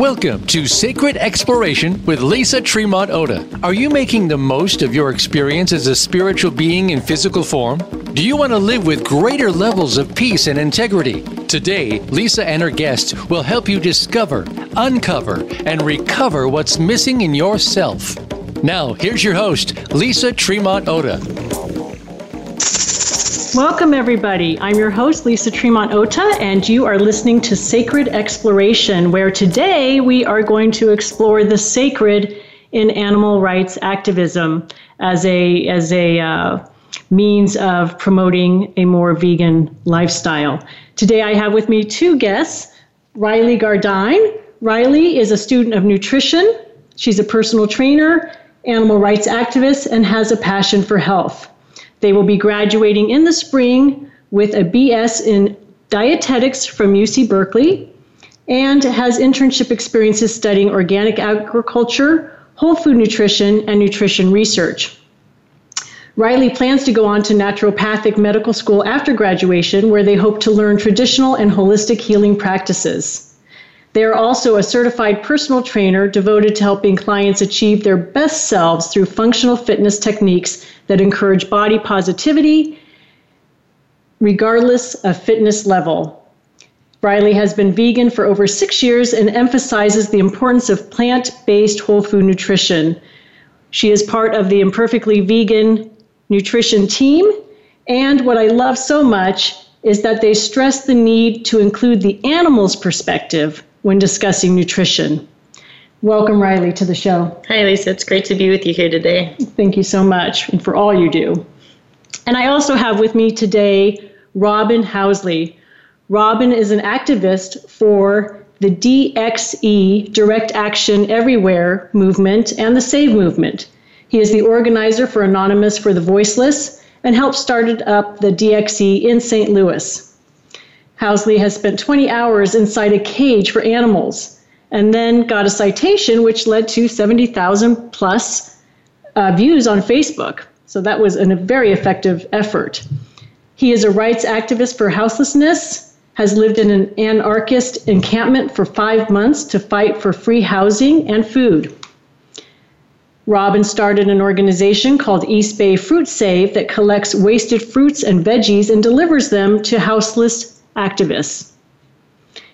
Welcome to Sacred Exploration with Lisa Tremont Ota. Are you making the most of your experience as a spiritual being in physical form? Do you want to live with greater levels of peace and integrity? Today, Lisa and her guests will help you discover, uncover, and recover what's missing in yourself. Now, here's your host, Lisa Tremont Ota. Welcome, everybody. I'm your host, Lisa Tremont Ota, and you are listening to Sacred Exploration, where today we are going to explore the sacred in animal rights activism as a as a uh, means of promoting a more vegan lifestyle. Today, I have with me two guests, Riley Gardine. Riley is a student of nutrition. She's a personal trainer, animal rights activist, and has a passion for health. They will be graduating in the spring with a BS in dietetics from UC Berkeley and has internship experiences studying organic agriculture, whole food nutrition, and nutrition research. Riley plans to go on to naturopathic medical school after graduation, where they hope to learn traditional and holistic healing practices. They are also a certified personal trainer devoted to helping clients achieve their best selves through functional fitness techniques that encourage body positivity, regardless of fitness level. Riley has been vegan for over six years and emphasizes the importance of plant based whole food nutrition. She is part of the Imperfectly Vegan nutrition team. And what I love so much is that they stress the need to include the animal's perspective when discussing nutrition. Welcome, Riley, to the show. Hi, Lisa. It's great to be with you here today. Thank you so much and for all you do. And I also have with me today Robin Housley. Robin is an activist for the DXE, Direct Action Everywhere movement, and the SAVE movement. He is the organizer for Anonymous for the Voiceless and helped start up the DXE in St. Louis. Housley has spent 20 hours inside a cage for animals and then got a citation, which led to 70,000 plus uh, views on Facebook. So that was an, a very effective effort. He is a rights activist for houselessness, has lived in an anarchist encampment for five months to fight for free housing and food. Robin started an organization called East Bay Fruit Save that collects wasted fruits and veggies and delivers them to houseless activists.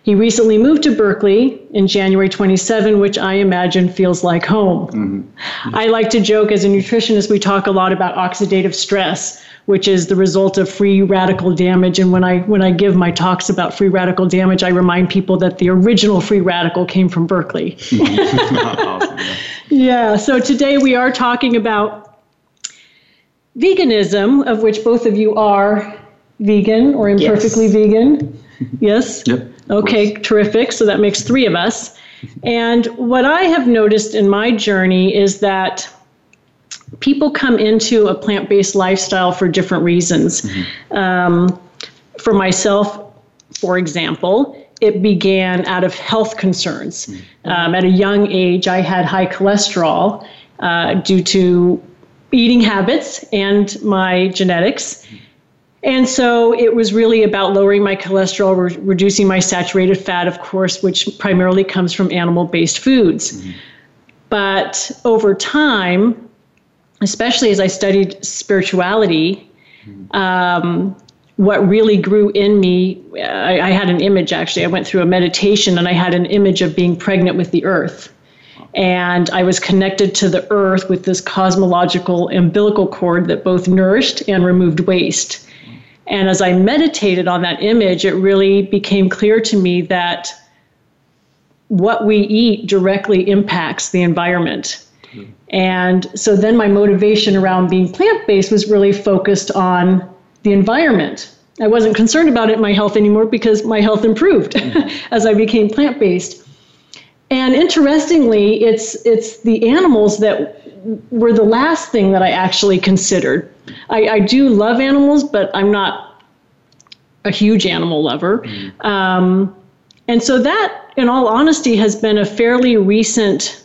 He recently moved to Berkeley in January 27, which I imagine feels like home. Mm-hmm. I like to joke as a nutritionist, we talk a lot about oxidative stress, which is the result of free radical damage. And when I when I give my talks about free radical damage, I remind people that the original free radical came from Berkeley. awesome, yeah. yeah. So today we are talking about veganism, of which both of you are vegan or imperfectly yes. vegan? Yes? Yep. Okay, terrific. So that makes three of us. And what I have noticed in my journey is that people come into a plant based lifestyle for different reasons. Mm-hmm. Um, for myself, for example, it began out of health concerns. Mm-hmm. Um, at a young age, I had high cholesterol uh, due to eating habits and my genetics. Mm-hmm. And so it was really about lowering my cholesterol, re- reducing my saturated fat, of course, which primarily comes from animal based foods. Mm-hmm. But over time, especially as I studied spirituality, mm-hmm. um, what really grew in me, I, I, had an image actually. I went through a meditation and I had an image of being pregnant with the earth. And I was connected to the earth with this cosmological umbilical cord that both nourished and removed waste. And as I meditated on that image, it really became clear to me that what we eat directly impacts the environment. And so then my motivation around being plant based was really focused on the environment. I wasn't concerned about it, my health anymore because my health improved mm-hmm. as I became plant based. And interestingly, it's it's the animals that were the last thing that I actually considered. I, I do love animals, but I'm not a huge animal lover. Mm. Um, and so that, in all honesty, has been a fairly recent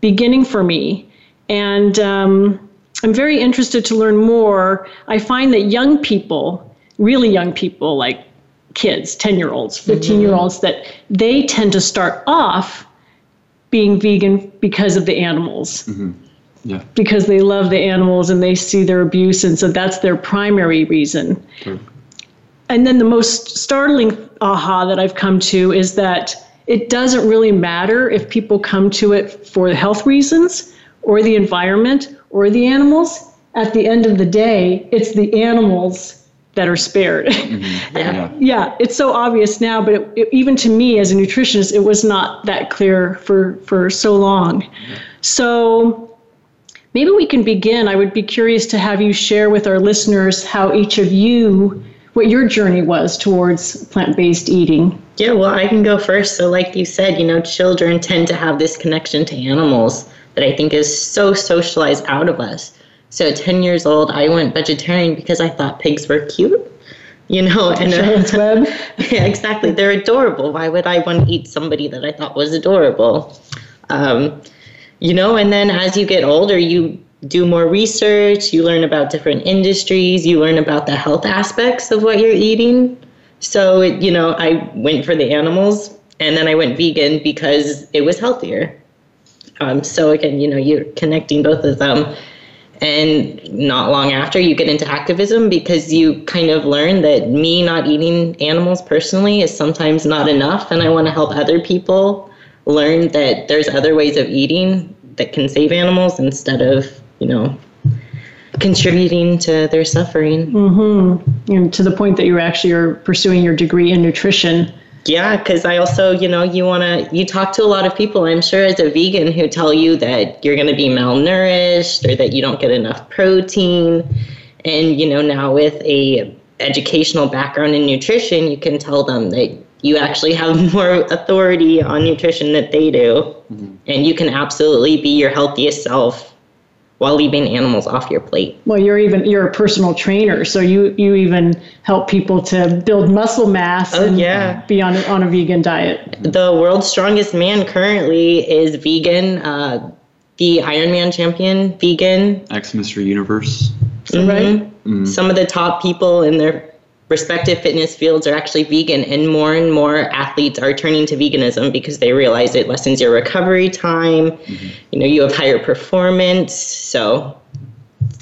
beginning for me. And um, I'm very interested to learn more. I find that young people, really young people, like kids, 10 year olds, 15 year olds, mm-hmm. that they tend to start off being vegan because of the animals. Mm-hmm. Yeah. Because they love the animals and they see their abuse, and so that's their primary reason. Sure. And then the most startling aha that I've come to is that it doesn't really matter if people come to it for health reasons or the environment or the animals. At the end of the day, it's the animals that are spared. Mm-hmm. Yeah. yeah, it's so obvious now, but it, it, even to me as a nutritionist, it was not that clear for, for so long. So maybe we can begin. I would be curious to have you share with our listeners how each of you what your journey was towards plant-based eating. Yeah, well, I can go first. So, like you said, you know, children tend to have this connection to animals that I think is so socialized out of us. So, at 10 years old, I went vegetarian because I thought pigs were cute. You know, and Web. yeah, exactly. They're adorable. Why would I want to eat somebody that I thought was adorable? Um, you know, and then as you get older, you do more research, you learn about different industries, you learn about the health aspects of what you're eating. So, it, you know, I went for the animals and then I went vegan because it was healthier. Um, so, again, you know, you're connecting both of them. And not long after, you get into activism because you kind of learn that me not eating animals personally is sometimes not enough. And I want to help other people learn that there's other ways of eating that can save animals instead of you know, contributing to their suffering. Mm-hmm. And to the point that you actually are pursuing your degree in nutrition. Yeah, because I also, you know, you want to, you talk to a lot of people, I'm sure, as a vegan who tell you that you're going to be malnourished or that you don't get enough protein. And, you know, now with a educational background in nutrition, you can tell them that you actually have more authority on nutrition that they do. Mm-hmm. And you can absolutely be your healthiest self while leaving animals off your plate. Well, you're even you're a personal trainer, so you you even help people to build muscle mass oh, and yeah. be on on a vegan diet. The world's strongest man currently is vegan. Uh, the Ironman champion, vegan. Ex Mr. Universe. Mm-hmm. Right. Mm-hmm. Some of the top people in their respective fitness fields are actually vegan, and more and more athletes are turning to veganism because they realize it lessens your recovery time. Mm-hmm. You know, you have higher performance. So,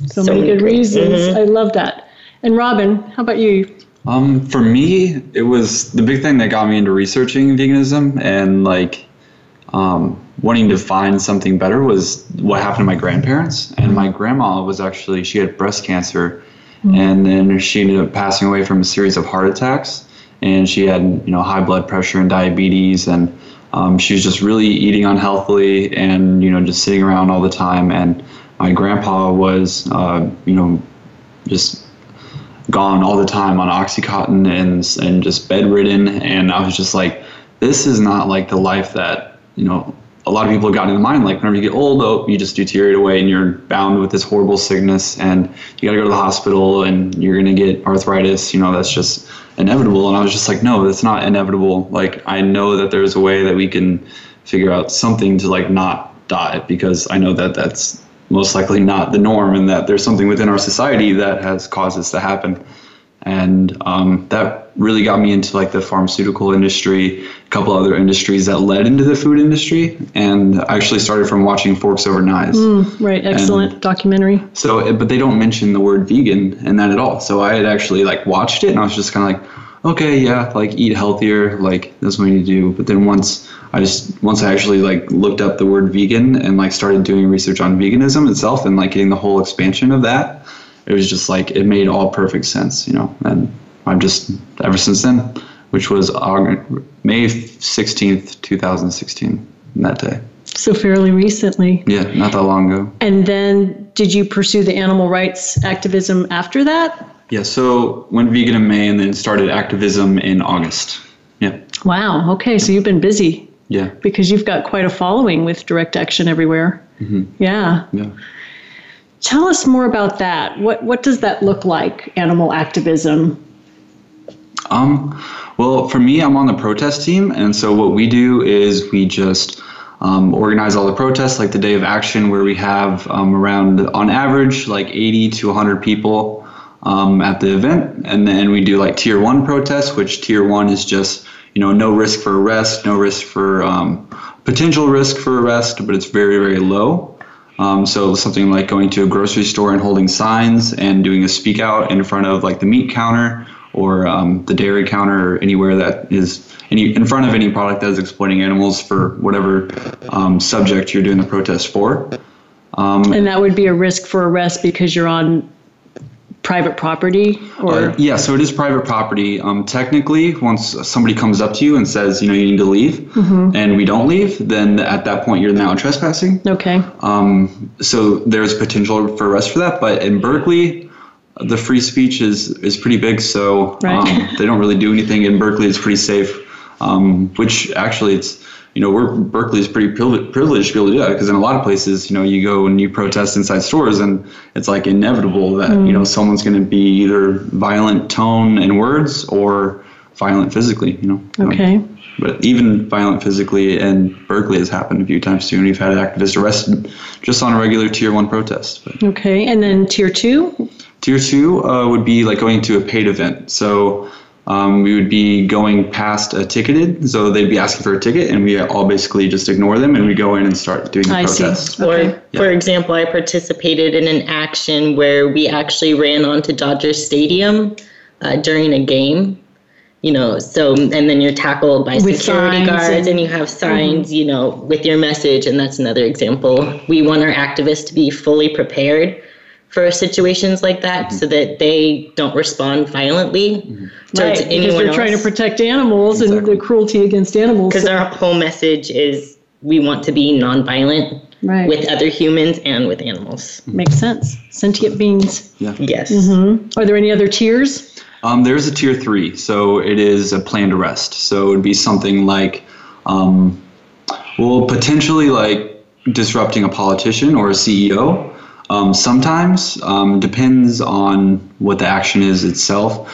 so, so many good reasons. Mm-hmm. I love that. And Robin, how about you? Um, for me, it was the big thing that got me into researching veganism and like um, wanting to find something better was what happened to my grandparents. And my grandma was actually she had breast cancer Mm-hmm. And then she ended up passing away from a series of heart attacks. And she had, you know, high blood pressure and diabetes. And um, she was just really eating unhealthily and, you know, just sitting around all the time. And my grandpa was, uh, you know, just gone all the time on Oxycontin and, and just bedridden. And I was just like, this is not like the life that, you know, a lot of people have gotten in the mind like whenever you get old, oh, you just deteriorate away and you're bound with this horrible sickness and you got to go to the hospital and you're going to get arthritis. You know, that's just inevitable. And I was just like, no, that's not inevitable. Like, I know that there's a way that we can figure out something to like not die because I know that that's most likely not the norm and that there's something within our society that has caused this to happen and um, that really got me into like the pharmaceutical industry a couple other industries that led into the food industry and i actually started from watching forks over knives. Mm, right. Excellent and documentary. So but they don't mention the word vegan in that at all. So i had actually like watched it and i was just kind of like okay yeah like eat healthier like that's what you need to do. But then once i just once i actually like looked up the word vegan and like started doing research on veganism itself and like getting the whole expansion of that it was just like it made all perfect sense, you know. And I've just ever since then, which was May sixteenth, two thousand sixteen, that day. So fairly recently. Yeah, not that long ago. And then, did you pursue the animal rights activism after that? Yeah, so went vegan in May and then started activism in August. Yeah. Wow. Okay, so you've been busy. Yeah. Because you've got quite a following with direct action everywhere. Mm-hmm. Yeah. Yeah. Tell us more about that. What what does that look like, animal activism? Um, well, for me, I'm on the protest team, and so what we do is we just um, organize all the protests, like the day of action, where we have um, around, on average, like 80 to 100 people um, at the event, and then we do like tier one protests, which tier one is just you know no risk for arrest, no risk for um, potential risk for arrest, but it's very, very low. Um, so something like going to a grocery store and holding signs and doing a speak out in front of like the meat counter or um, the dairy counter or anywhere that is any, in front of any product that is exploiting animals for whatever um, subject you're doing the protest for. Um, and that would be a risk for arrest because you're on private property or? Uh, yeah so it is private property. Um, technically once somebody comes up to you and says you know you need to leave mm-hmm. and we don't leave then at that point you're now trespassing. Okay. Um, so there's potential for arrest for that but in berkeley the free speech is is pretty big so right. um, they don't really do anything in berkeley. It's pretty safe um, which actually it's you know, we're Berkeley is pretty privileged to be able to do that because in a lot of places, you know, you go and you protest inside stores, and it's like inevitable that mm. you know someone's going to be either violent tone and words or violent physically. You know. Okay. Um, but even violent physically in Berkeley has happened a few times too, and we've had activists arrested just on a regular tier one protest. But. Okay, and then tier two. Tier two uh, would be like going to a paid event. So um, we would be going past a ticketed, so they'd be asking for a ticket, and we all basically just ignore them, and we go in and start doing the I protest. See. Okay. Or, yeah. for example, I participated in an action where we actually ran onto Dodger Stadium uh, during a game. You know, so and then you're tackled by with security guards, and, and, you have signs. Mm-hmm. You know, with your message, and that's another example. We want our activists to be fully prepared for situations like that mm-hmm. so that they don't respond violently mm-hmm. right, because they're else. trying to protect animals exactly. and the cruelty against animals. Because so. our whole message is we want to be nonviolent right. with other humans and with animals. Makes sense. Sentient beings. Yeah. Yes. Mm-hmm. Are there any other tiers? Um, there's a tier three, so it is a planned arrest. So it would be something like, um, well, potentially like disrupting a politician or a CEO um, sometimes um, depends on what the action is itself.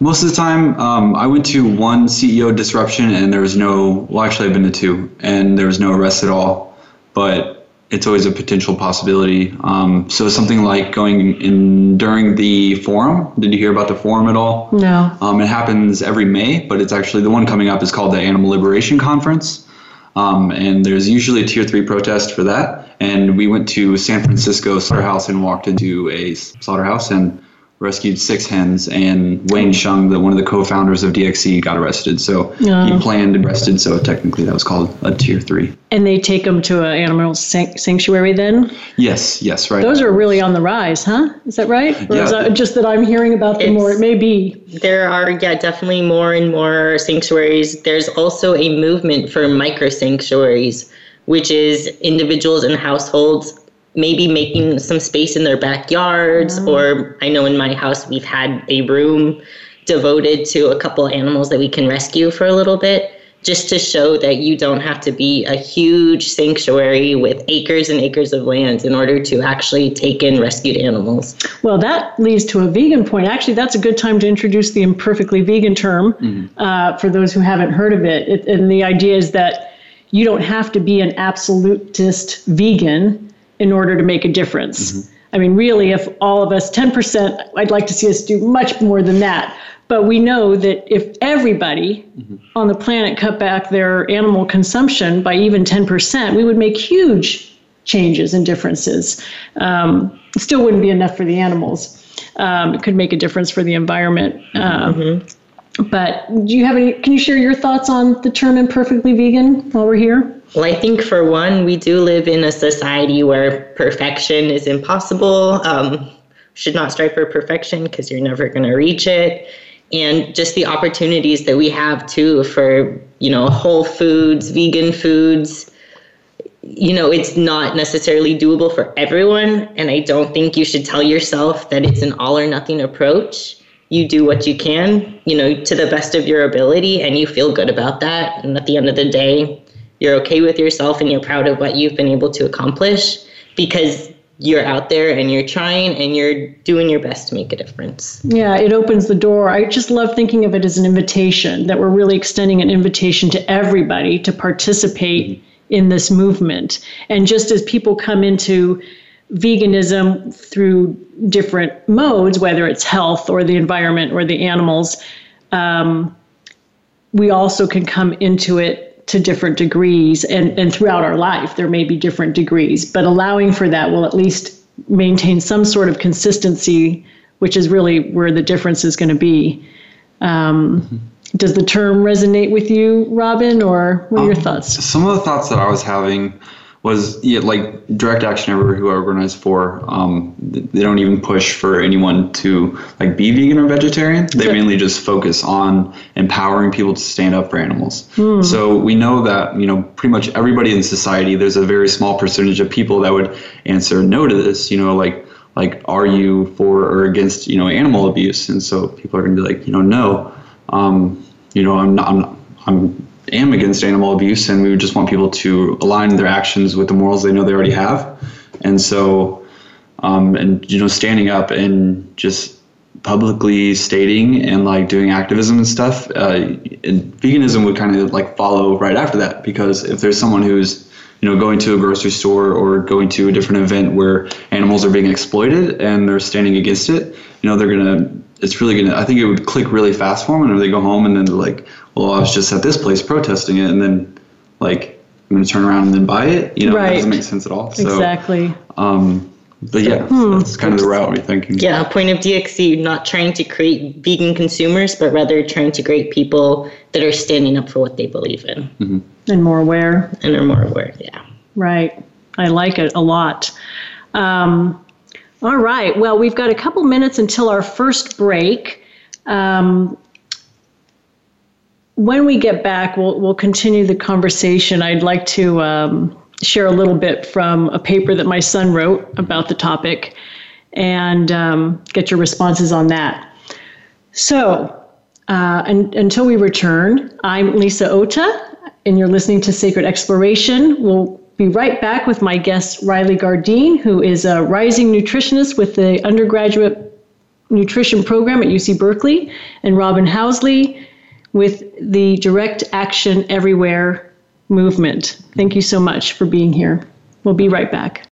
Most of the time, um, I went to one CEO disruption and there was no. Well, actually, I've been to two, and there was no arrest at all. But it's always a potential possibility. Um, so something like going in during the forum. Did you hear about the forum at all? No. Um, it happens every May, but it's actually the one coming up is called the Animal Liberation Conference. Um, and there's usually a tier three protest for that. And we went to San Francisco slaughterhouse and walked into a slaughterhouse and rescued six hens. And Wayne Hsiung, the one of the co-founders of DXE, got arrested. So uh, he planned and arrested. So technically, that was called a tier three. And they take them to an animal sanctuary then? Yes, yes, right. Those are really on the rise, huh? Is that right? Or yeah. is that just that I'm hearing about them it's, more? It may be. There are, yeah, definitely more and more sanctuaries. There's also a movement for micro sanctuaries which is individuals and households maybe making some space in their backyards mm. or i know in my house we've had a room devoted to a couple animals that we can rescue for a little bit just to show that you don't have to be a huge sanctuary with acres and acres of land in order to actually take in rescued animals. Well, that leads to a vegan point. Actually, that's a good time to introduce the imperfectly vegan term mm-hmm. uh, for those who haven't heard of it. it. And the idea is that you don't have to be an absolutist vegan in order to make a difference. Mm-hmm. I mean, really, if all of us, 10%, I'd like to see us do much more than that. But we know that if everybody mm-hmm. on the planet cut back their animal consumption by even 10%, we would make huge changes and differences. Um, still wouldn't be enough for the animals. Um, it could make a difference for the environment. Um, mm-hmm. But do you have any? Can you share your thoughts on the term imperfectly vegan while we're here? Well, I think for one, we do live in a society where perfection is impossible. Um, should not strive for perfection because you're never going to reach it. And just the opportunities that we have too for, you know, whole foods, vegan foods, you know, it's not necessarily doable for everyone. And I don't think you should tell yourself that it's an all or nothing approach you do what you can, you know, to the best of your ability and you feel good about that. And at the end of the day, you're okay with yourself and you're proud of what you've been able to accomplish because you're out there and you're trying and you're doing your best to make a difference. Yeah, it opens the door. I just love thinking of it as an invitation that we're really extending an invitation to everybody to participate mm-hmm. in this movement. And just as people come into veganism through different modes, whether it's health or the environment or the animals, um, we also can come into it to different degrees and, and throughout our life there may be different degrees but allowing for that will at least maintain some sort of consistency which is really where the difference is going to be um, mm-hmm. does the term resonate with you robin or what are your um, thoughts some of the thoughts that i was having was yeah, like direct action everywhere who I organized for. Um, they don't even push for anyone to like be vegan or vegetarian. They mainly just focus on empowering people to stand up for animals. Hmm. So we know that you know pretty much everybody in society. There's a very small percentage of people that would answer no to this. You know, like like are you for or against you know animal abuse? And so people are gonna be like you know no. Um, you know I'm not. I'm, I'm am against animal abuse, and we would just want people to align their actions with the morals they know they already have. And so, um, and you know, standing up and just publicly stating and like doing activism and stuff, uh, and veganism would kind of like follow right after that because if there's someone who's you know going to a grocery store or going to a different event where animals are being exploited and they're standing against it, you know, they're gonna it's really gonna I think it would click really fast for them and they go home and then they're like well, I was just at this place protesting it, and then like I'm going to turn around and then buy it. You know, right. that doesn't make sense at all. So, exactly. Um, but yeah, hmm. that's kind of the route we're thinking. Yeah, point of DXE, not trying to create vegan consumers, but rather trying to create people that are standing up for what they believe in. Mm-hmm. And more aware. And are more aware, yeah. Right. I like it a lot. Um, all right. Well, we've got a couple minutes until our first break. Um, when we get back, we'll, we'll continue the conversation. I'd like to um, share a little bit from a paper that my son wrote about the topic and um, get your responses on that. So, uh, and, until we return, I'm Lisa Ota, and you're listening to Sacred Exploration. We'll be right back with my guest, Riley Gardine, who is a rising nutritionist with the undergraduate nutrition program at UC Berkeley, and Robin Housley with the Direct Action Everywhere movement. Thank you so much for being here. We'll be right back.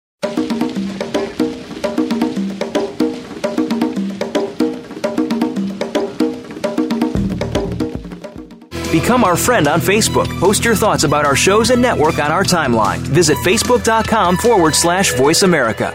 Become our friend on Facebook. Post your thoughts about our shows and network on our timeline. Visit facebook.com forward slash voice America.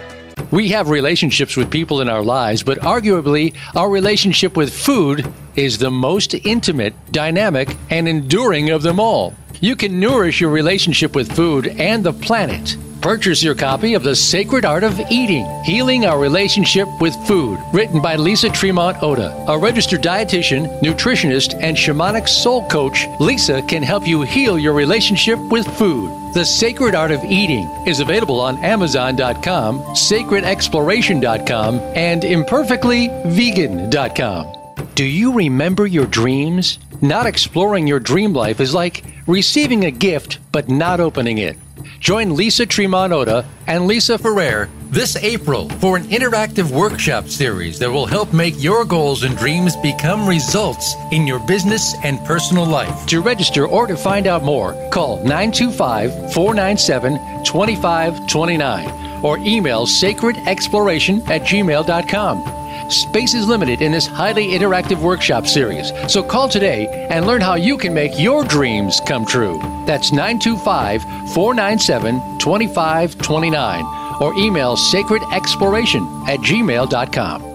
We have relationships with people in our lives, but arguably, our relationship with food is the most intimate, dynamic, and enduring of them all. You can nourish your relationship with food and the planet. Purchase your copy of The Sacred Art of Eating Healing Our Relationship with Food, written by Lisa Tremont Ota. A registered dietitian, nutritionist, and shamanic soul coach, Lisa can help you heal your relationship with food. The Sacred Art of Eating is available on Amazon.com, sacredexploration.com, and imperfectlyvegan.com. Do you remember your dreams? Not exploring your dream life is like receiving a gift but not opening it. Join Lisa Tremont Ota and Lisa Ferrer this April for an interactive workshop series that will help make your goals and dreams become results in your business and personal life. To register or to find out more, call 925 497 2529 or email sacredexploration at gmail.com. Space is limited in this highly interactive workshop series, so call today and learn how you can make your dreams come true. That's 925 497 2529 or email sacredexploration at gmail.com.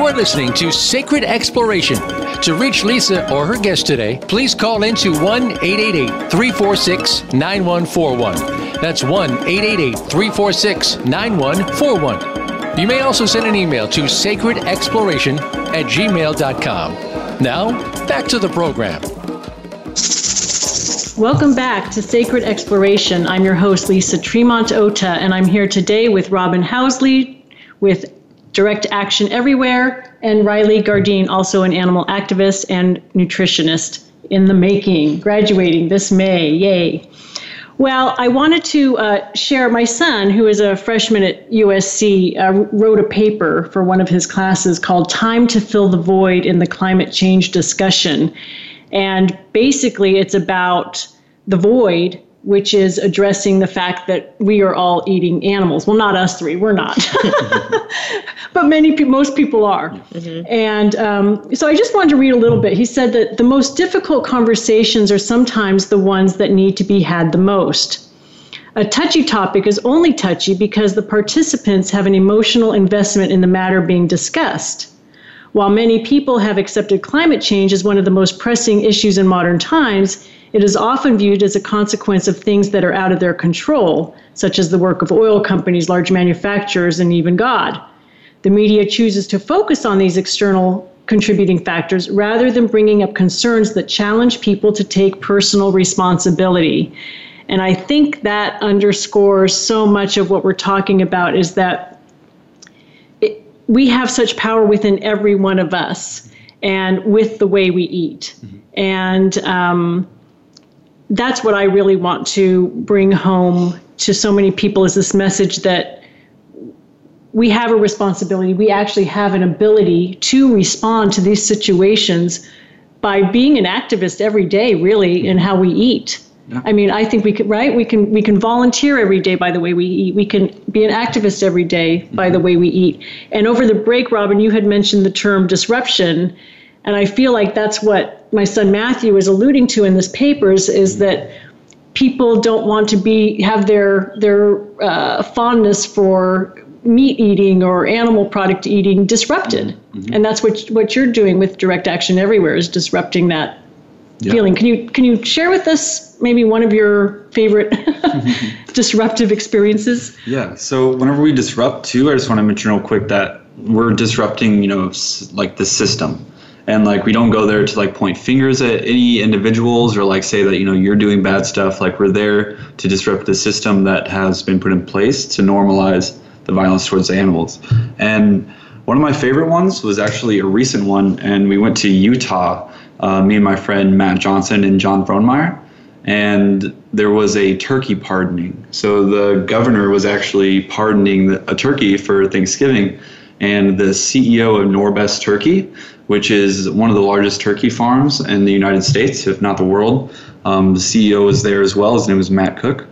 You are listening to Sacred Exploration. To reach Lisa or her guest today, please call into 1 888 346 9141. That's 1 888 346 9141. You may also send an email to sacredexploration at gmail.com. Now, back to the program. Welcome back to Sacred Exploration. I'm your host, Lisa Tremont Ota, and I'm here today with Robin Housley with Direct Action Everywhere, and Riley Gardine, also an animal activist and nutritionist in the making, graduating this May. Yay. Well, I wanted to uh, share. My son, who is a freshman at USC, uh, wrote a paper for one of his classes called Time to Fill the Void in the Climate Change Discussion. And basically, it's about the void which is addressing the fact that we are all eating animals. Well, not us three, we're not, but many people, most people are. Mm-hmm. And um, so I just wanted to read a little bit. He said that the most difficult conversations are sometimes the ones that need to be had the most. A touchy topic is only touchy because the participants have an emotional investment in the matter being discussed. While many people have accepted climate change as one of the most pressing issues in modern times, it is often viewed as a consequence of things that are out of their control, such as the work of oil companies, large manufacturers, and even God. The media chooses to focus on these external contributing factors rather than bringing up concerns that challenge people to take personal responsibility. And I think that underscores so much of what we're talking about is that it, we have such power within every one of us and with the way we eat. Mm-hmm. And, um, that's what I really want to bring home to so many people is this message that we have a responsibility. We actually have an ability to respond to these situations by being an activist every day, really, in how we eat. Yeah. I mean, I think we could, right? We can we can volunteer every day by the way we eat. We can be an activist every day by mm-hmm. the way we eat. And over the break, Robin, you had mentioned the term disruption, and I feel like that's what my son Matthew is alluding to in this papers is that people don't want to be have their their uh, fondness for meat eating or animal product eating disrupted, mm-hmm. and that's what what you're doing with direct action everywhere is disrupting that yeah. feeling. Can you can you share with us maybe one of your favorite disruptive experiences? Yeah. So whenever we disrupt too, I just want to mention real quick that we're disrupting, you know, like the system and like we don't go there to like point fingers at any individuals or like say that you know you're doing bad stuff. Like we're there to disrupt the system that has been put in place to normalize the violence towards animals. And one of my favorite ones was actually a recent one and we went to utah uh, me and my friend matt johnson and john Frohnmeyer, and there was a turkey pardoning. So the governor was actually pardoning a turkey for thanksgiving and the ceo of norbest turkey which is one of the largest turkey farms in the United States, if not the world. Um, the CEO was there as well. His name was Matt Cook.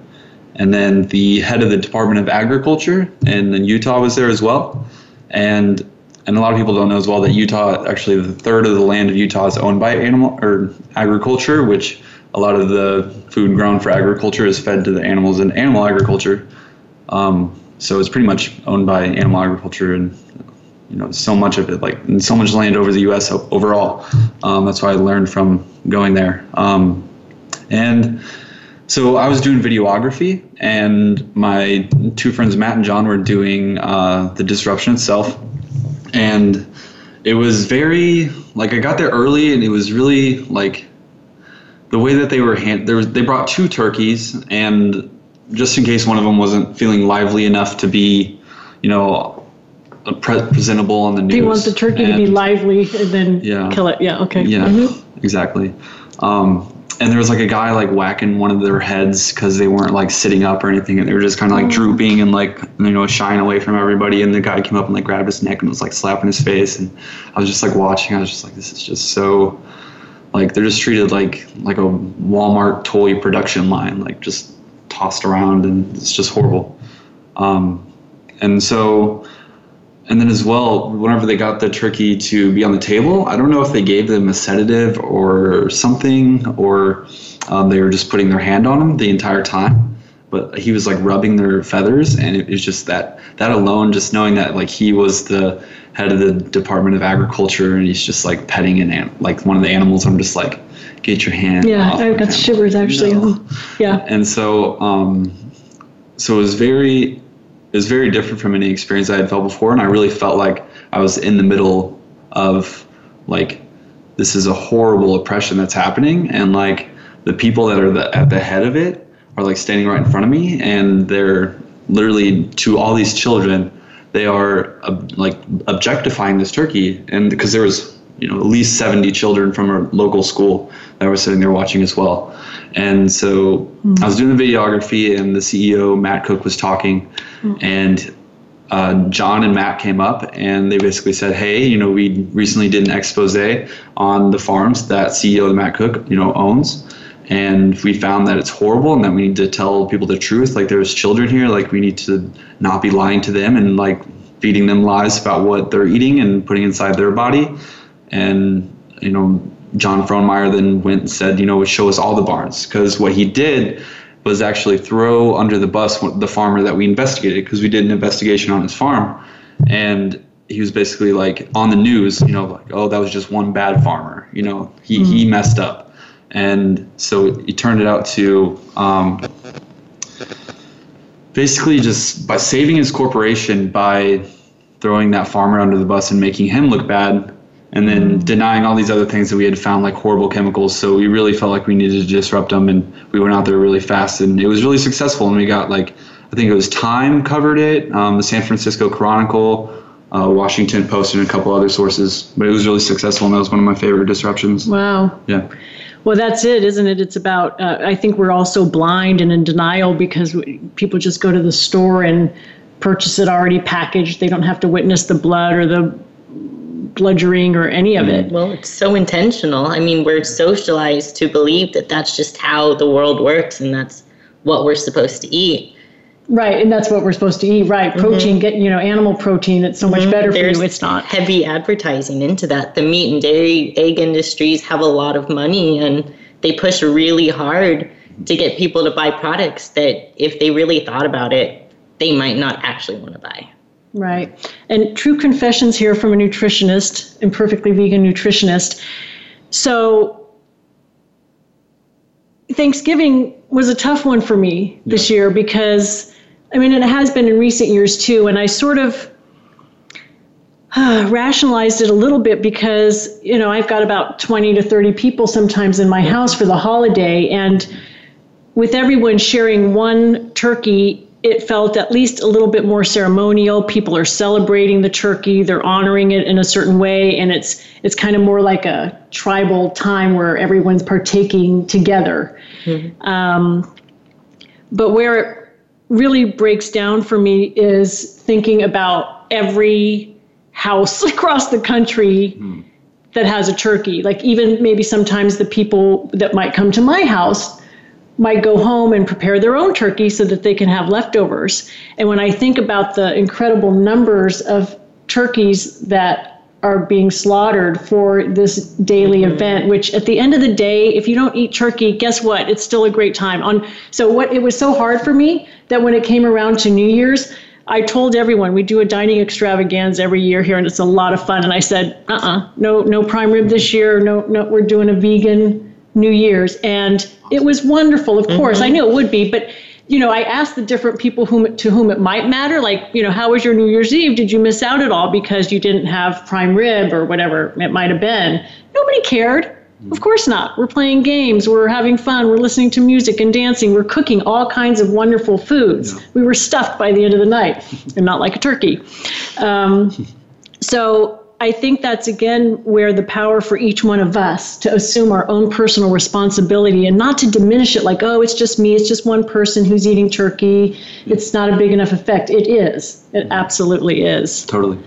And then the head of the Department of Agriculture and in Utah was there as well. And and a lot of people don't know as well that Utah actually the third of the land of Utah is owned by animal or agriculture, which a lot of the food grown for agriculture is fed to the animals in animal agriculture. Um, so it's pretty much owned by animal agriculture and you know so much of it like so much land over the U.S. overall. Um, that's why I learned from going there. Um, and so I was doing videography, and my two friends Matt and John were doing uh, the disruption itself, and it was very like I got there early, and it was really like the way that they were hand there was they brought two turkeys and just in case one of them wasn't feeling lively enough to be you know pre- presentable on the news. Do you want the turkey and, to be lively and then yeah, kill it? Yeah. Okay. Yeah. Mm-hmm. Exactly. Um, and there was like a guy like whacking one of their heads because they weren't like sitting up or anything, and they were just kind of like oh. drooping and like you know shying away from everybody. And the guy came up and like grabbed his neck and was like slapping his face, and I was just like watching. I was just like, this is just so like they're just treated like like a Walmart toy production line, like just tossed around, and it's just horrible. Um, and so and then as well, whenever they got the turkey to be on the table, I don't know if they gave them a sedative or something, or um, they were just putting their hand on him the entire time. But he was like rubbing their feathers, and it was just that that alone, just knowing that like he was the head of the Department of Agriculture, and he's just like petting an ant, like one of the animals. I'm just like, get your hand. Yeah, I got shivers actually. No. Yeah. And so, um, so it was very it was very different from any experience I had felt before, and I really felt like I was in the middle of like this is a horrible oppression that's happening, and like the people that are the, at the head of it are like standing right in front of me, and they're literally to all these children, they are uh, like objectifying this turkey, and because there was you know at least 70 children from our local school that were sitting there watching as well. And so mm-hmm. I was doing the videography, and the CEO Matt Cook was talking, mm-hmm. and uh, John and Matt came up and they basically said, "Hey, you know, we recently did an expose on the farms that CEO Matt Cook, you know, owns." and we found that it's horrible and that we need to tell people the truth like there's children here like we need to not be lying to them and like feeding them lies about what they're eating and putting inside their body and you know john frohnmeyer then went and said you know show us all the barns. Because what he did was actually throw under the bus the farmer that we investigated because we did an investigation on his farm. And he was basically like on the news you know like oh that was just one bad farmer you know he, mm-hmm. he messed up. And so he turned it out to um, basically just by saving his corporation by throwing that farmer under the bus and making him look bad and then denying all these other things that we had found like horrible chemicals. So we really felt like we needed to disrupt them and we went out there really fast and it was really successful. And we got like i think it was time covered it um, the san francisco chronicle uh, washington post and a couple other sources but it was really successful and that was one of my favorite disruptions. Wow. Yeah. Well, that's it, isn't it? It's about, uh, I think we're all so blind and in denial because people just go to the store and purchase it already packaged. They don't have to witness the blood or the bludgeoning or any of it. Well, it's so intentional. I mean, we're socialized to believe that that's just how the world works and that's what we're supposed to eat. Right, and that's what we're supposed to eat. Right, protein, mm-hmm. get you know animal protein. It's so much mm-hmm. better There's for you. It's not heavy advertising into that. The meat and dairy egg industries have a lot of money, and they push really hard to get people to buy products that, if they really thought about it, they might not actually want to buy. Right, and true confessions here from a nutritionist, imperfectly vegan nutritionist. So Thanksgiving was a tough one for me this year because I mean, it has been in recent years too, and I sort of uh, rationalized it a little bit because you know I've got about 20 to 30 people sometimes in my house for the holiday, and with everyone sharing one turkey, it felt at least a little bit more ceremonial. People are celebrating the turkey, they're honoring it in a certain way, and it's it's kind of more like a tribal time where everyone's partaking together. Mm-hmm. Um, but where it really breaks down for me is thinking about every house across the country mm. that has a turkey. Like even maybe sometimes the people that might come to my house might go home and prepare their own turkey so that they can have leftovers. And when I think about the incredible numbers of turkeys that are being slaughtered for this daily mm-hmm. event which at the end of the day if you don't eat turkey guess what it's still a great time on so what it was so hard for me that when it came around to new year's i told everyone we do a dining extravaganza every year here and it's a lot of fun and i said uh-uh no no prime rib this year no no we're doing a vegan new year's and it was wonderful of course mm-hmm. i knew it would be but you know, I asked the different people whom to whom it might matter, like, you know, how was your New Year's Eve? Did you miss out at all because you didn't have prime rib or whatever it might have been? Nobody cared. Mm-hmm. Of course not. We're playing games. We're having fun. We're listening to music and dancing. We're cooking all kinds of wonderful foods. Yeah. We were stuffed by the end of the night, and not like a turkey. Um, so I think that's again where the power for each one of us to assume our own personal responsibility and not to diminish it like, oh, it's just me, it's just one person who's eating turkey, it's not a big enough effect. It is. It absolutely is. Totally.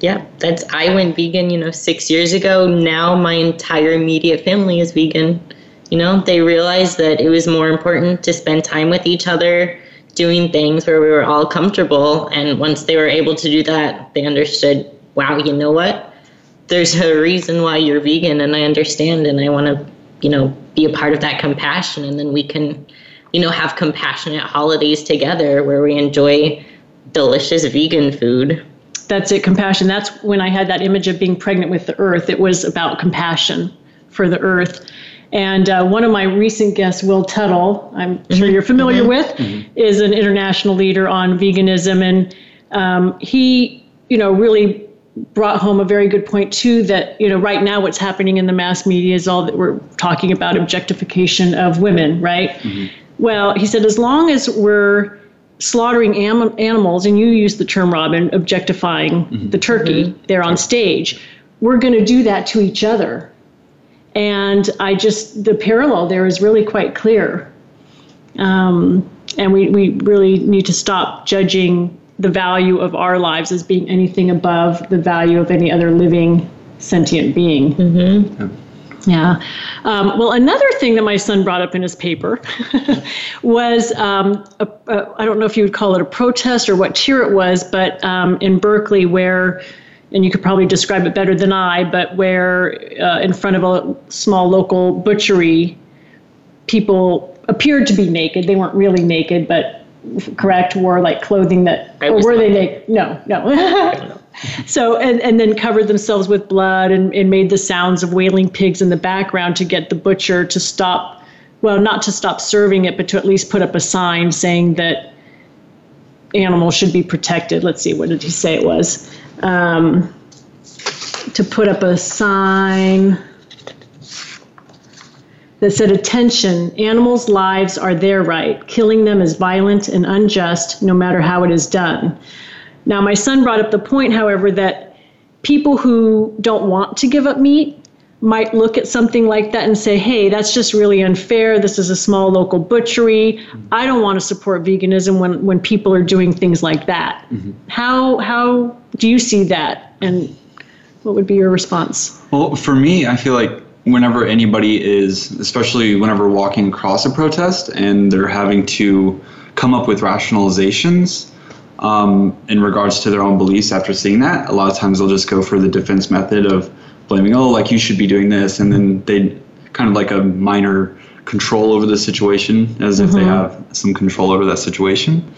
Yeah, that's I went vegan, you know, 6 years ago. Now my entire immediate family is vegan. You know, they realized that it was more important to spend time with each other, doing things where we were all comfortable, and once they were able to do that, they understood wow, you know what? There's a reason why you're vegan, and I understand, and I want to, you know, be a part of that compassion, and then we can, you know, have compassionate holidays together where we enjoy delicious vegan food. That's it, compassion. That's when I had that image of being pregnant with the earth. It was about compassion for the earth. And uh, one of my recent guests, Will Tuttle, I'm mm-hmm. sure you're familiar mm-hmm. with, mm-hmm. is an international leader on veganism. And um, he, you know, really brought home a very good point too that you know right now what's happening in the mass media is all that we're talking about objectification of women right mm-hmm. well he said as long as we're slaughtering am- animals and you use the term robin objectifying mm-hmm. the turkey mm-hmm. there on stage we're going to do that to each other. And I just, the parallel there is really quite clear. Um, and we, we really need to stop judging the value of our lives as being anything above the value of any other living sentient being. Mm-hmm. Yeah. Um, well, another thing that my son brought up in his paper was um, a, a, I don't know if you would call it a protest or what tier it was, but um, in Berkeley, where, and you could probably describe it better than I, but where uh, in front of a small local butchery, people appeared to be naked. They weren't really naked, but correct wore like clothing that or were they naked no no. So and, and then covered themselves with blood and, and made the sounds of wailing pigs in the background to get the butcher to stop well not to stop serving it but to at least put up a sign saying that animals should be protected. Let's see what did he say it was? Um, to put up a sign that said, Attention, animals' lives are their right. Killing them is violent and unjust, no matter how it is done. Now, my son brought up the point, however, that people who don't want to give up meat might look at something like that and say, hey, that's just really unfair. This is a small local butchery. I don't want to support veganism when, when people are doing things like that. Mm-hmm. How, how do you see that? And what would be your response? Well, for me, I feel like whenever anybody is, especially whenever walking across a protest and they're having to come up with rationalizations um, in regards to their own beliefs after seeing that, a lot of times they'll just go for the defense method of blaming, oh, like you should be doing this, and then they kind of like a minor control over the situation as mm-hmm. if they mm-hmm. have some control over that situation.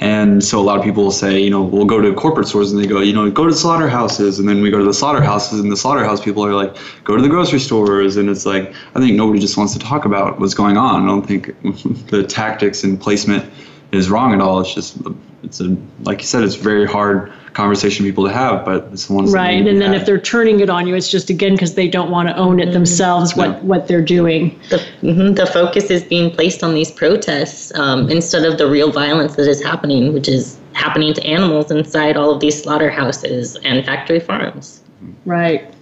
And so a lot of people will say, you know, we'll go to corporate stores and they go, you know, go to slaughterhouses. And then we go to the slaughterhouses and the slaughterhouse people are like, go to the grocery stores. And it's like, I think nobody just wants to talk about what's going on. I don't think the tactics and placement is wrong at all. It's just, it's a, like you said, it's very hard conversation people to have, but it's the ones right. And then if they're turning it on you, it's just again because they don't want to own it mm-hmm. themselves what what they're doing. The, mm-hmm, the focus is being placed on these protests um, instead of the real violence that is happening, which is happening to animals inside all of these slaughterhouses and factory farms. Right.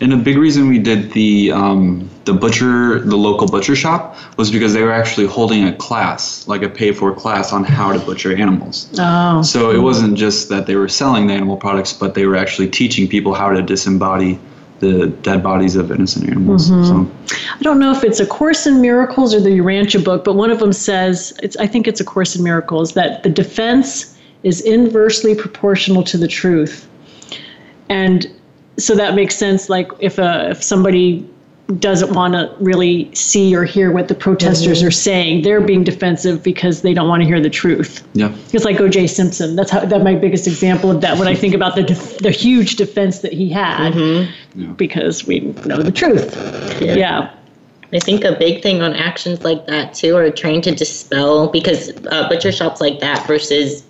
And a big reason we did the um, the butcher, the local butcher shop, was because they were actually holding a class, like a paid for class on how to butcher animals. Oh. So it wasn't just that they were selling the animal products, but they were actually teaching people how to disembody the dead bodies of innocent animals. Mm-hmm. So. I don't know if it's a Course in Miracles or the Urantia book, but one of them says, it's, I think it's a Course in Miracles, that the defense is inversely proportional to the truth. And so that makes sense. Like if a, if somebody doesn't want to really see or hear what the protesters mm-hmm. are saying. They're being defensive because they don't want to hear the truth. Yeah. It's like O.J. Simpson. That's how that my biggest example of that when I think about the def- the huge defense that he had mm-hmm. yeah. because we know the truth. Yeah. yeah. I think a big thing on actions like that too are trying to dispel because uh, butcher shops like that versus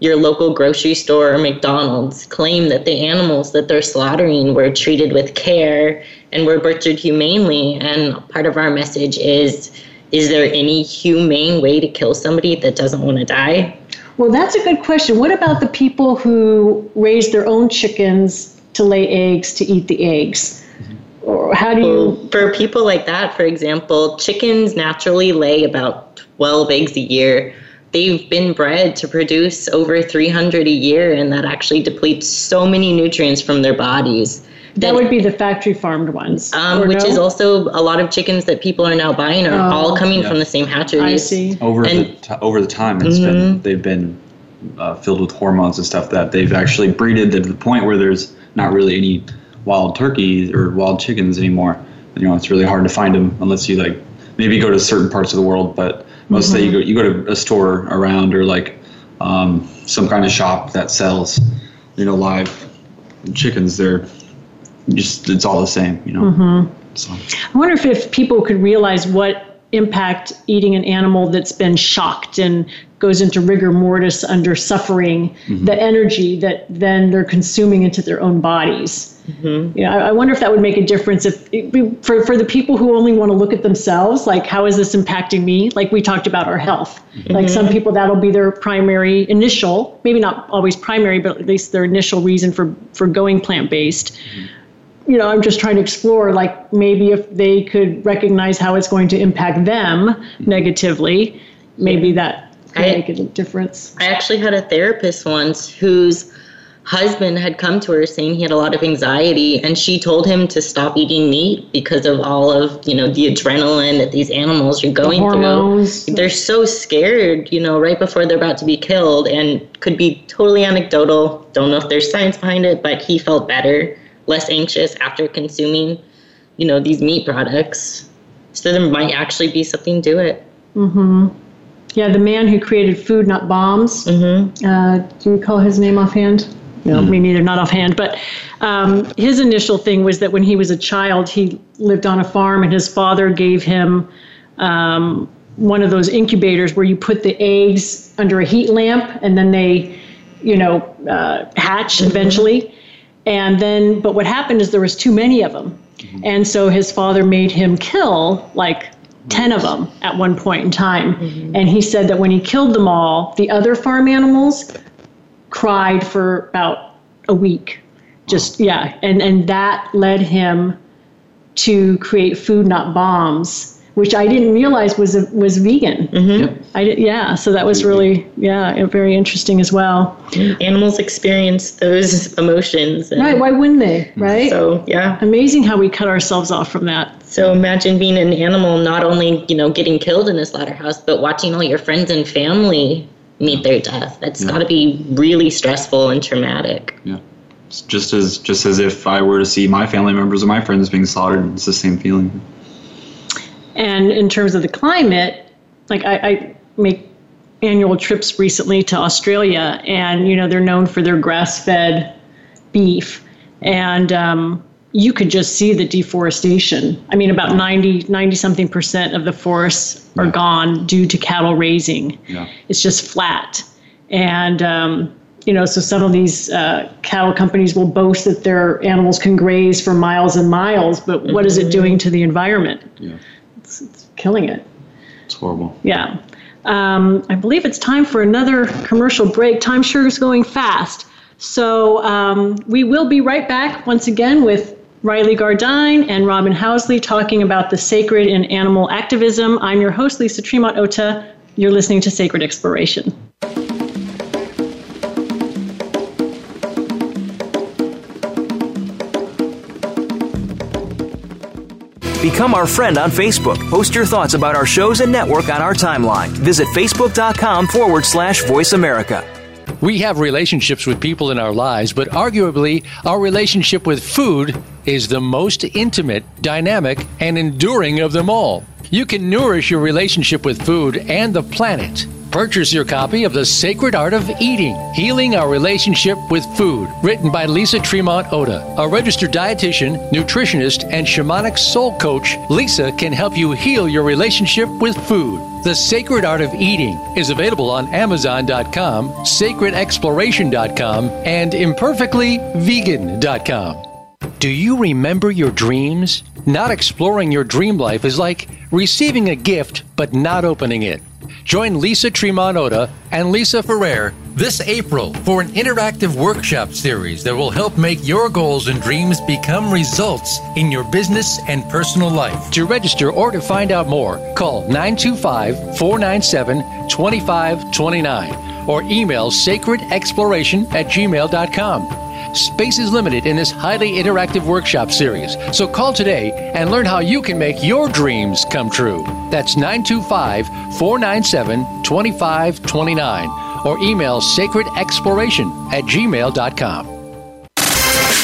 your local grocery store or McDonald's claim that the animals that they're slaughtering were treated with care and were butchered humanely. And part of our message is is there any humane way to kill somebody that doesn't want to die? Well, that's a good question. What about the people who raise their own chickens to lay eggs to eat the eggs? Mm-hmm. Or how do you. For people like that, for example, chickens naturally lay about 12 eggs a year they've been bred to produce over 300 a year, and that actually depletes so many nutrients from their bodies. That, that would be the factory farmed ones. Um, which no? is also a lot of chickens that people are now buying are oh, all coming yeah. from the same hatcheries. I see. Over and, the t- over the time, it's mm-hmm. been they've been uh, filled with hormones and stuff that they've actually breeded to the point where there's not really any wild turkeys or wild chickens anymore. You know, it's really hard to find them unless you like maybe go to certain parts of the world, but most mm-hmm. say you go you go to a store around or like um, some kind of shop that sells you know live chickens. They're just it's all the same, you know. Mm-hmm. So. I wonder if, if people could realize what impact eating an animal that's been shocked and goes into rigor mortis under suffering, mm-hmm. the energy that then they're consuming into their own bodies. Mm-hmm. Yeah, I, I, wonder if that would make a difference if for for the people who only want to look at themselves, like how is this impacting me? Like we talked about our health. Mm-hmm. Like some people that'll be their primary initial, maybe not always primary, but at least their initial reason for for going plant based. Mm-hmm you know, I'm just trying to explore like maybe if they could recognize how it's going to impact them mm-hmm. negatively, maybe that I, make a difference. I actually had a therapist once whose husband had come to her saying he had a lot of anxiety and she told him to stop eating meat because of all of you know the adrenaline that these animals are going the through they're so scared you know right before they're about to be killed and could be totally anecdotal don't know if there's science behind it but he felt better less anxious after consuming, you know, these meat products. So there might actually be something to it. Mm-hmm. Yeah, the man who created Food Not Bombs. Mm-hmm. Uh, do you recall his name offhand? No, mm. me neither, not offhand. But um, his initial thing was that when he was a child, he lived on a farm, and his father gave him um, one of those incubators where you put the eggs under a heat lamp, and then they, you know, uh, hatch mm-hmm. eventually. And then, but what happened is there was too many of them. Mm-hmm. And so his father made him kill like 10 of them at one point in time. Mm-hmm. And he said that when he killed them all, the other farm animals cried for about a week. Just, yeah. And, and that led him to create Food Not Bombs which I didn't realize was a, was vegan. Mm-hmm. Yep. I did, yeah. So that was really yeah very interesting as well. Animals experience those emotions. right? Why wouldn't they? Right. So yeah. Amazing how we cut ourselves off from that. So imagine being an animal, not only you know getting killed in a slaughterhouse, but watching all your friends and family meet their death. That's yeah. got to be really stressful and traumatic. Yeah. It's just as just as if I were to see my family members or my friends being slaughtered, it's the same feeling. And in terms of the climate, like I, I make annual trips recently to Australia, and you know they're known for their grass-fed beef, and um, you could just see the deforestation. I mean, about 90, 90 something percent of the forests are yeah. gone due to cattle raising. Yeah. It's just flat. And, um, you know, so some of these uh, cattle companies will boast that their animals can graze for miles and miles, but what is it mm-hmm. doing to the environment? Yeah killing it. It's horrible. Yeah. Um, I believe it's time for another commercial break. Time sure is going fast. So um, we will be right back once again with Riley Gardine and Robin Housley talking about the sacred in animal activism. I'm your host, Lisa Tremont Ota. You're listening to Sacred Exploration. Become our friend on Facebook. Post your thoughts about our shows and network on our timeline. Visit facebook.com forward slash voice America. We have relationships with people in our lives, but arguably, our relationship with food is the most intimate, dynamic, and enduring of them all. You can nourish your relationship with food and the planet Purchase your copy of The Sacred Art of Eating Healing Our Relationship with Food, written by Lisa Tremont Ota. A registered dietitian, nutritionist, and shamanic soul coach, Lisa can help you heal your relationship with food. The Sacred Art of Eating is available on Amazon.com, sacredexploration.com, and imperfectlyvegan.com. Do you remember your dreams? Not exploring your dream life is like receiving a gift but not opening it. Join Lisa Tremont and Lisa Ferrer this April for an interactive workshop series that will help make your goals and dreams become results in your business and personal life. To register or to find out more, call 925 497 2529 or email sacredexploration at gmail.com. Space is limited in this highly interactive workshop series, so call today and learn how you can make your dreams come true. That's 925 497 2529 or email sacredexploration at gmail.com.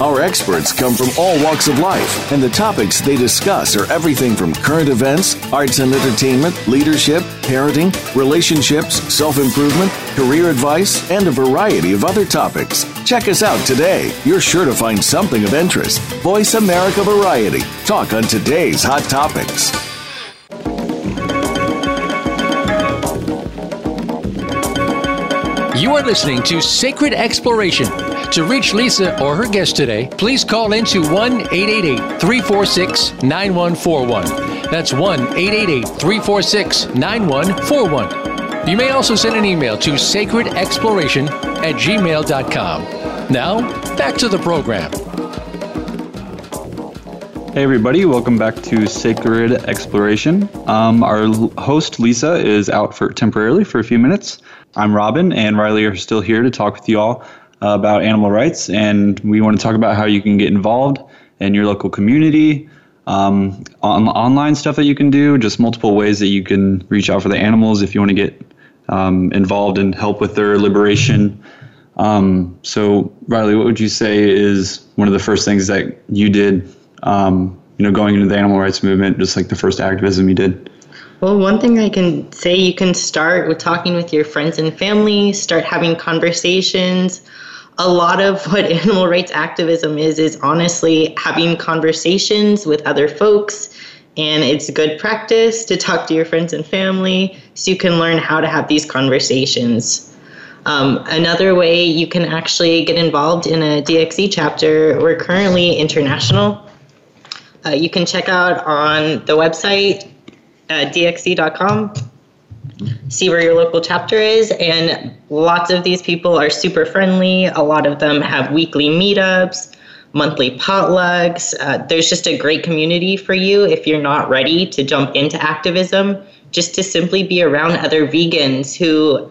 Our experts come from all walks of life, and the topics they discuss are everything from current events, arts and entertainment, leadership, parenting, relationships, self improvement, career advice, and a variety of other topics. Check us out today. You're sure to find something of interest. Voice America Variety. Talk on today's hot topics. You are listening to Sacred Exploration. To reach Lisa or her guest today, please call into 1 888 346 9141. That's 1 888 346 9141. You may also send an email to sacredexploration at gmail.com. Now, back to the program. Hey, everybody, welcome back to Sacred Exploration. Um, our host, Lisa, is out for temporarily for a few minutes. I'm Robin, and Riley are still here to talk with you all about animal rights, and we want to talk about how you can get involved in your local community, um, on online stuff that you can do, just multiple ways that you can reach out for the animals if you want to get um, involved and help with their liberation. Um, so, Riley, what would you say is one of the first things that you did, um, you know, going into the animal rights movement, just like the first activism you did? Well, one thing I can say you can start with talking with your friends and family, start having conversations. A lot of what animal rights activism is, is honestly having conversations with other folks. And it's good practice to talk to your friends and family so you can learn how to have these conversations. Um, another way you can actually get involved in a DXE chapter, we're currently international. Uh, you can check out on the website uh, dxe.com, see where your local chapter is. And lots of these people are super friendly. A lot of them have weekly meetups, monthly potlucks. Uh, there's just a great community for you if you're not ready to jump into activism, just to simply be around other vegans who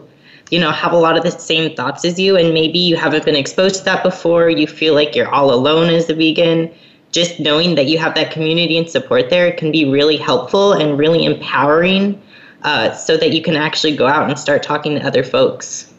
you know have a lot of the same thoughts as you and maybe you haven't been exposed to that before you feel like you're all alone as a vegan just knowing that you have that community and support there can be really helpful and really empowering uh, so that you can actually go out and start talking to other folks.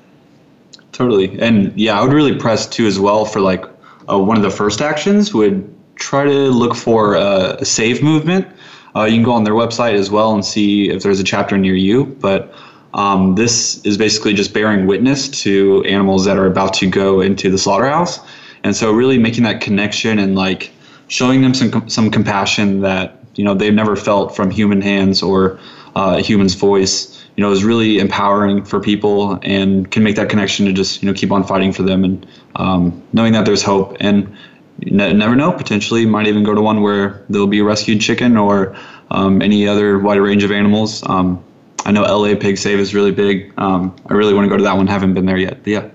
Totally. And yeah, I would really press too as well for like uh, one of the first actions would try to look for a, a save movement. Uh, you can go on their website as well and see if there's a chapter near you. But um, this is basically just bearing witness to animals that are about to go into the slaughterhouse. And so really making that connection and like showing them some some compassion that you know they've never felt from human hands or uh, a human's voice you know is really empowering for people and can make that connection to just you know keep on fighting for them and um, knowing that there's hope and you ne- never know potentially might even go to one where there'll be a rescued chicken or um, any other wide range of animals um, I know LA Pig Save is really big um, I really want to go to that one haven't been there yet but yeah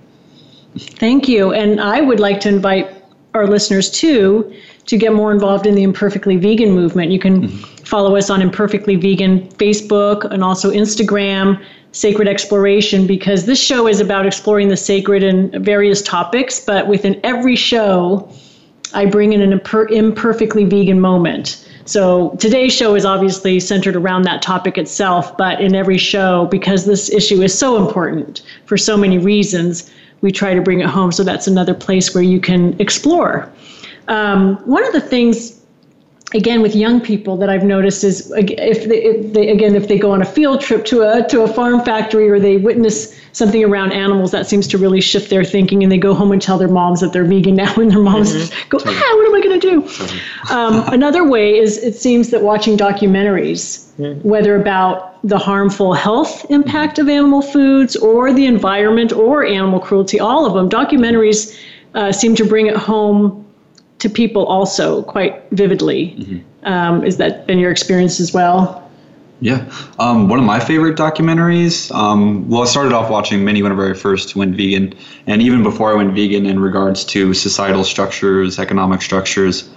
Thank you. And I would like to invite our listeners too to get more involved in the Imperfectly Vegan movement. You can mm-hmm. Follow us on Imperfectly Vegan Facebook and also Instagram, Sacred Exploration, because this show is about exploring the sacred in various topics. But within every show, I bring in an imper- imperfectly vegan moment. So today's show is obviously centered around that topic itself, but in every show, because this issue is so important for so many reasons, we try to bring it home. So that's another place where you can explore. Um, one of the things again with young people that I've noticed is if they, if they, again if they go on a field trip to a to a farm factory or they witness something around animals that seems to really shift their thinking and they go home and tell their moms that they're vegan now and their moms mm-hmm. go ah what am I going to do um, another way is it seems that watching documentaries mm-hmm. whether about the harmful health impact of animal foods or the environment or animal cruelty all of them documentaries uh, seem to bring it home to people also quite vividly. Mm-hmm. Um, is that been your experience as well? Yeah. Um, one of my favorite documentaries. Um, well, I started off watching many whenever I first went vegan, and even before I went vegan, in regards to societal structures, economic structures.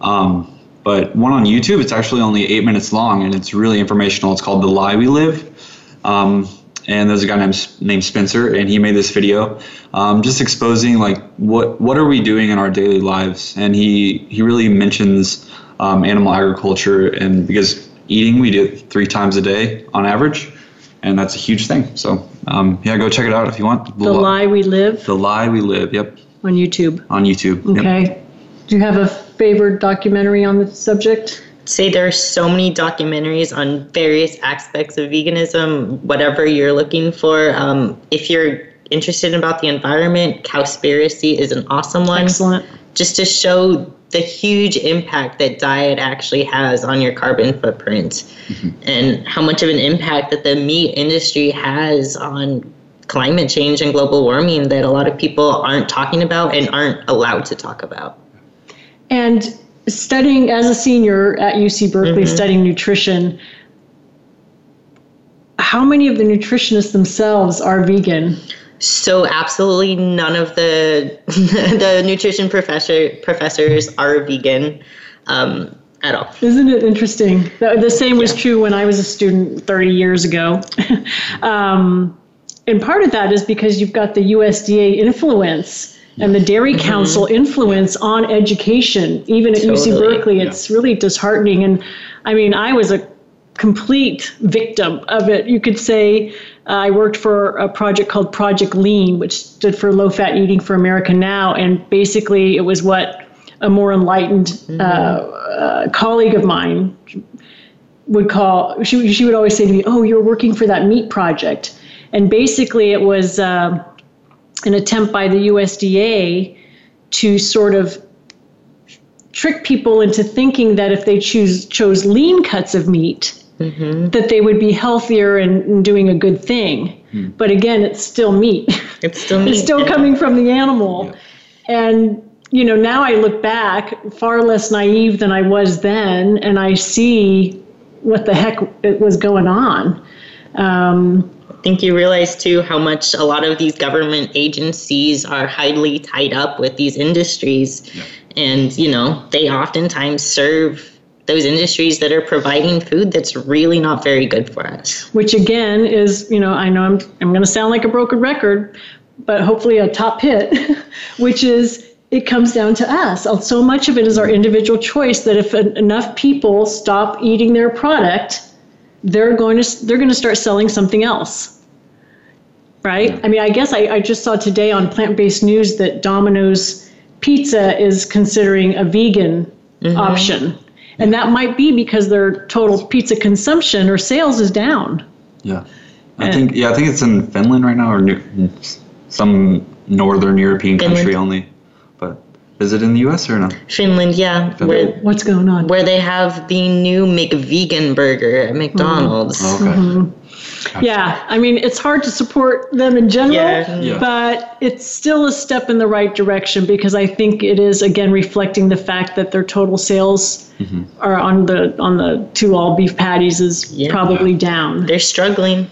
Um, but one on YouTube, it's actually only eight minutes long, and it's really informational. It's called "The Lie We Live." And there's a guy named named Spencer, and he made this video, um, just exposing like what what are we doing in our daily lives, and he he really mentions um, animal agriculture, and because eating we do it three times a day on average, and that's a huge thing. So um, yeah, go check it out if you want. The, the lie we live. The lie we live. Yep. On YouTube. On YouTube. Okay. Yep. Do you have a favorite documentary on the subject? Say there are so many documentaries on various aspects of veganism, whatever you're looking for. Um, if you're interested about the environment, Cowspiracy is an awesome one. Excellent. Just to show the huge impact that diet actually has on your carbon footprint mm-hmm. and how much of an impact that the meat industry has on climate change and global warming that a lot of people aren't talking about and aren't allowed to talk about. And studying as a senior at UC Berkeley, mm-hmm. studying nutrition, how many of the nutritionists themselves are vegan? So absolutely none of the the nutrition professor professors are vegan um, at all. Isn't it interesting? The, the same was yeah. true when I was a student 30 years ago. um, and part of that is because you've got the USDA influence and the Dairy mm-hmm. Council influence on education, even at totally. UC Berkeley. It's yeah. really disheartening. And I mean, I was a complete victim of it. You could say uh, I worked for a project called Project Lean, which stood for Low Fat Eating for America Now. And basically, it was what a more enlightened mm-hmm. uh, uh, colleague of mine would call, she, she would always say to me, Oh, you're working for that meat project. And basically, it was. Uh, an attempt by the USDA to sort of trick people into thinking that if they choose chose lean cuts of meat, mm-hmm. that they would be healthier and, and doing a good thing. Mm. But again, it's still meat. It's still meat. it's still yeah. coming from the animal. Yeah. And you know, now I look back far less naive than I was then, and I see what the heck was going on. Um, think you realize too how much a lot of these government agencies are highly tied up with these industries. Yeah. And, you know, they oftentimes serve those industries that are providing food that's really not very good for us. Which again is, you know, I know I'm I'm going to sound like a broken record, but hopefully a top hit, which is it comes down to us. So much of it is our individual choice that if enough people stop eating their product, they're going to they're going to start selling something else right yeah. i mean i guess I, I just saw today on plant-based news that domino's pizza is considering a vegan mm-hmm. option and that might be because their total pizza consumption or sales is down yeah i and, think yeah i think it's in finland right now or new, some northern european finland. country only is it in the U.S. or no? Finland, yeah. Finland. Where, What's going on? Where they have the new McVegan burger at McDonald's. Mm. okay. Mm-hmm. Yeah, I mean, it's hard to support them in general, yeah. Yeah. but it's still a step in the right direction because I think it is again reflecting the fact that their total sales mm-hmm. are on the on the two all beef patties is yeah. probably down. They're struggling.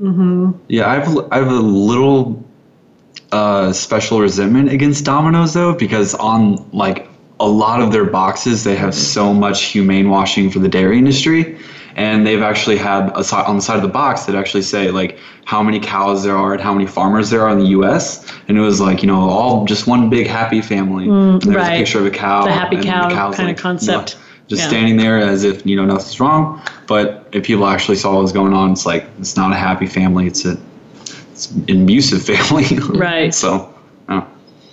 Mm-hmm. Yeah, I have I have a little uh, special resentment against Domino's though, because on like a lot of their boxes, they have so much humane washing for the dairy industry. And they've actually had a, side on the side of the box that actually say like how many cows there are and how many farmers there are in the U.S. And it was like you know all just one big happy family. Mm, there's right. a picture of a cow. The happy cow kind like, of concept. You know, just yeah. standing there as if you know nothing's wrong. But if people actually saw what was going on, it's like it's not a happy family. It's a an abusive family. Right. so,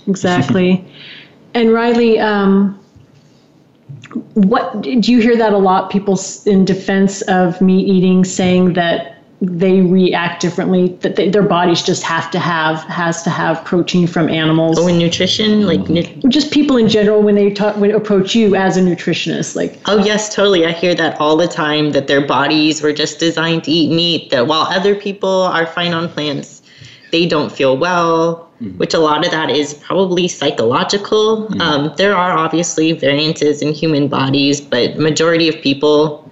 Exactly. and Riley, um, what do you hear that a lot? People in defense of meat eating saying that they react differently, that they, their bodies just have to have has to have protein from animals. Oh, and nutrition, like nu- just people in general when they talk when approach you as a nutritionist, like Oh yes, totally. I hear that all the time that their bodies were just designed to eat meat. That while other people are fine on plants, they don't feel well. Mm-hmm. Which a lot of that is probably psychological. Mm-hmm. Um, there are obviously variances in human bodies, but majority of people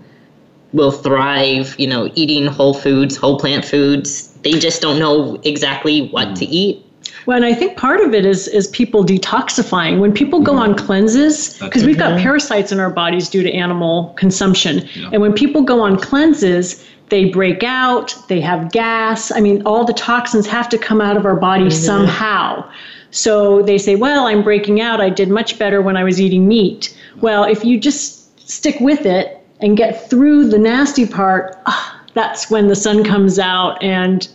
will thrive. You know, eating whole foods, whole plant foods. They just don't know exactly what to mm-hmm. eat. Well, and I think part of it is is people detoxifying. When people go on cleanses, because we've got parasites in our bodies due to animal consumption, and when people go on cleanses, they break out, they have gas. I mean, all the toxins have to come out of our body somehow. So they say, "Well, I'm breaking out. I did much better when I was eating meat." Well, if you just stick with it and get through the nasty part, ah, that's when the sun comes out and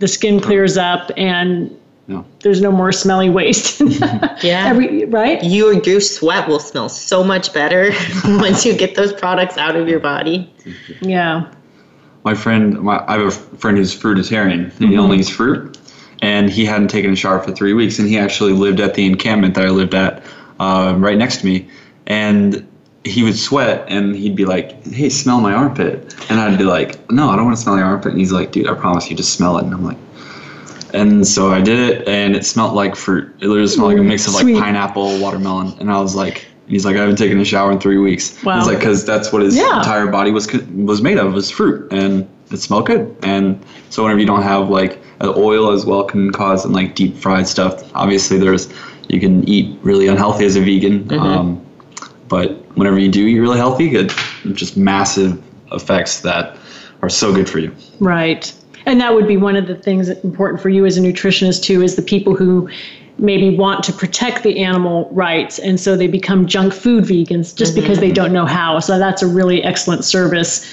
the skin clears up and No. there's no more smelly waste. Yeah. Every, right? Your your sweat will smell so much better once you get those products out of your body. Yeah. My friend, my, I have a friend who's fruitarian, and he only eats fruit, and he hadn't taken a shower for three weeks, and he actually lived at the encampment that I lived at, uh, right next to me, and he would sweat, and he'd be like, "Hey, smell my armpit," and I'd be like, "No, I don't want to smell your armpit," and he's like, "Dude, I promise you, just smell it," and I'm like. And so I did it, and it smelled like fruit. It literally smelled like a mix of like Sweet. pineapple, watermelon, and I was like, he's like, I haven't taken a shower in three weeks. Wow. He's like, because that's what his Yeah. entire body was was made of was fruit, and it smelled good. And so whenever you don't have like oil as well can cause and like deep fried stuff. Obviously, there's you can eat really unhealthy as a vegan, um, but whenever you do eat really healthy, good, just massive effects that are so good for you. Right. And that would be one of the things important for you as a nutritionist too, is the people who maybe want to protect the animal rights and so they become junk food vegans just because they don't know how. So that's a really excellent service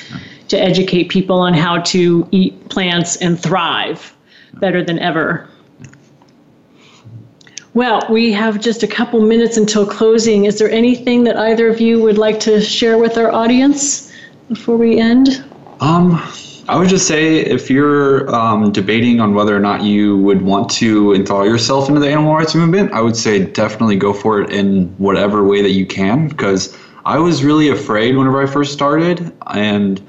to educate people on how to eat plants and thrive better than ever. Well, we have just a couple minutes until closing. Is there anything that either of you would like to share with our audience before we end? Um, I would just say if you're um, debating on whether or not you would want to enthrall yourself into the animal rights movement, I would say definitely go for it in whatever way that you can. Because I was really afraid whenever I first started, and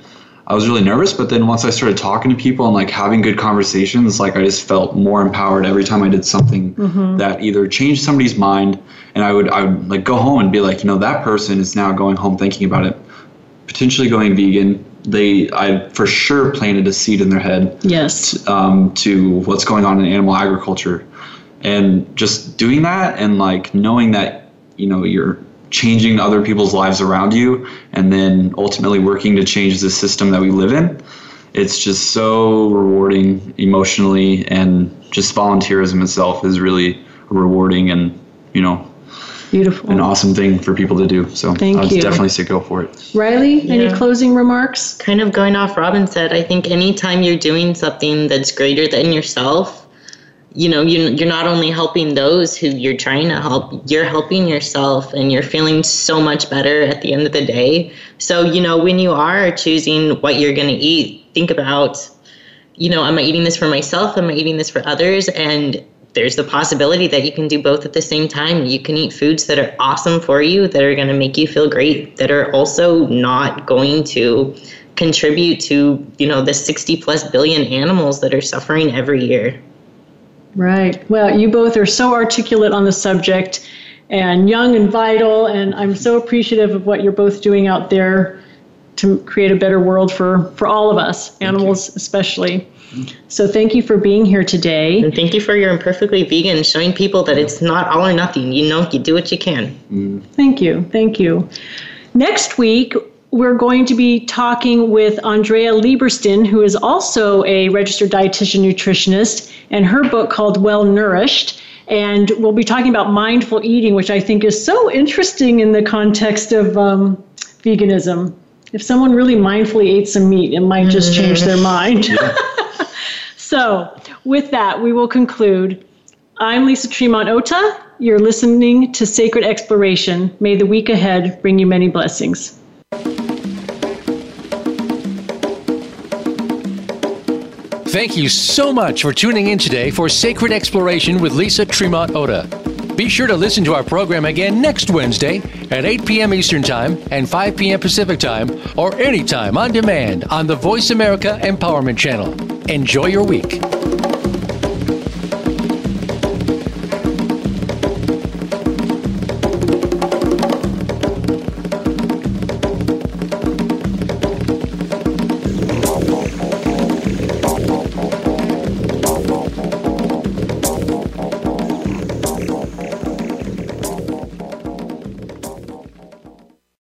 I was really nervous. But then once I started talking to people and like having good conversations, like I just felt more empowered every time I did something that either changed somebody's mind, and I would I would like go home and be like, you know, that person is now going home thinking about it potentially going vegan, they I for sure planted a seed in their head Yes. um, to what's going on in animal agriculture, and just doing that and like knowing that you know you're changing other people's lives around you, and then ultimately working to change the system that we live in. It's just so rewarding emotionally, and just volunteerism itself is really rewarding and you know Beautiful. an awesome thing for people to do. So Thank I would you. definitely say go for it. Riley, any closing remarks? kind of going off Robin said, I think anytime you're doing something that's greater than yourself, you know, you, you're not only helping those who you're trying to help, you're helping yourself and you're feeling so much better at the end of the day. So, you know, when you are choosing what you're going to eat, think about, you know, am I eating this for myself? Am I eating this for others? And there's the possibility that you can do both at the same time. You can eat foods that are awesome for you, that are going to make you feel great, that are also not going to contribute to, you know, the 60 plus billion animals that are suffering every year. Right. Well, you both are so articulate on the subject and young and vital, and I'm so appreciative of what you're both doing out there to create a better world for, for all of us, animals especially. So thank you for being here today. And thank you for your imperfectly vegan, showing people that it's not all or nothing. You know, you do what you can. Thank you. Thank you. Next week, we're going to be talking with Andrea Lieberstein, who is also a registered dietitian nutritionist, and her book called Well Nourished. And we'll be talking about mindful eating, which I think is so interesting in the context of um, veganism. If someone really mindfully ate some meat, it might just change their mind. so, with that, we will conclude. I'm Lisa Tremont Ota. you're listening to Sacred Exploration. May the week ahead bring you many blessings. Thank you so much for tuning in today for Sacred Exploration with Lisa Tremont Ota. Be sure to listen to our program again next Wednesday at 8 p.m. Eastern Time and 5 p.m. Pacific Time or anytime on demand on the Voice America Empowerment Channel. Enjoy your week.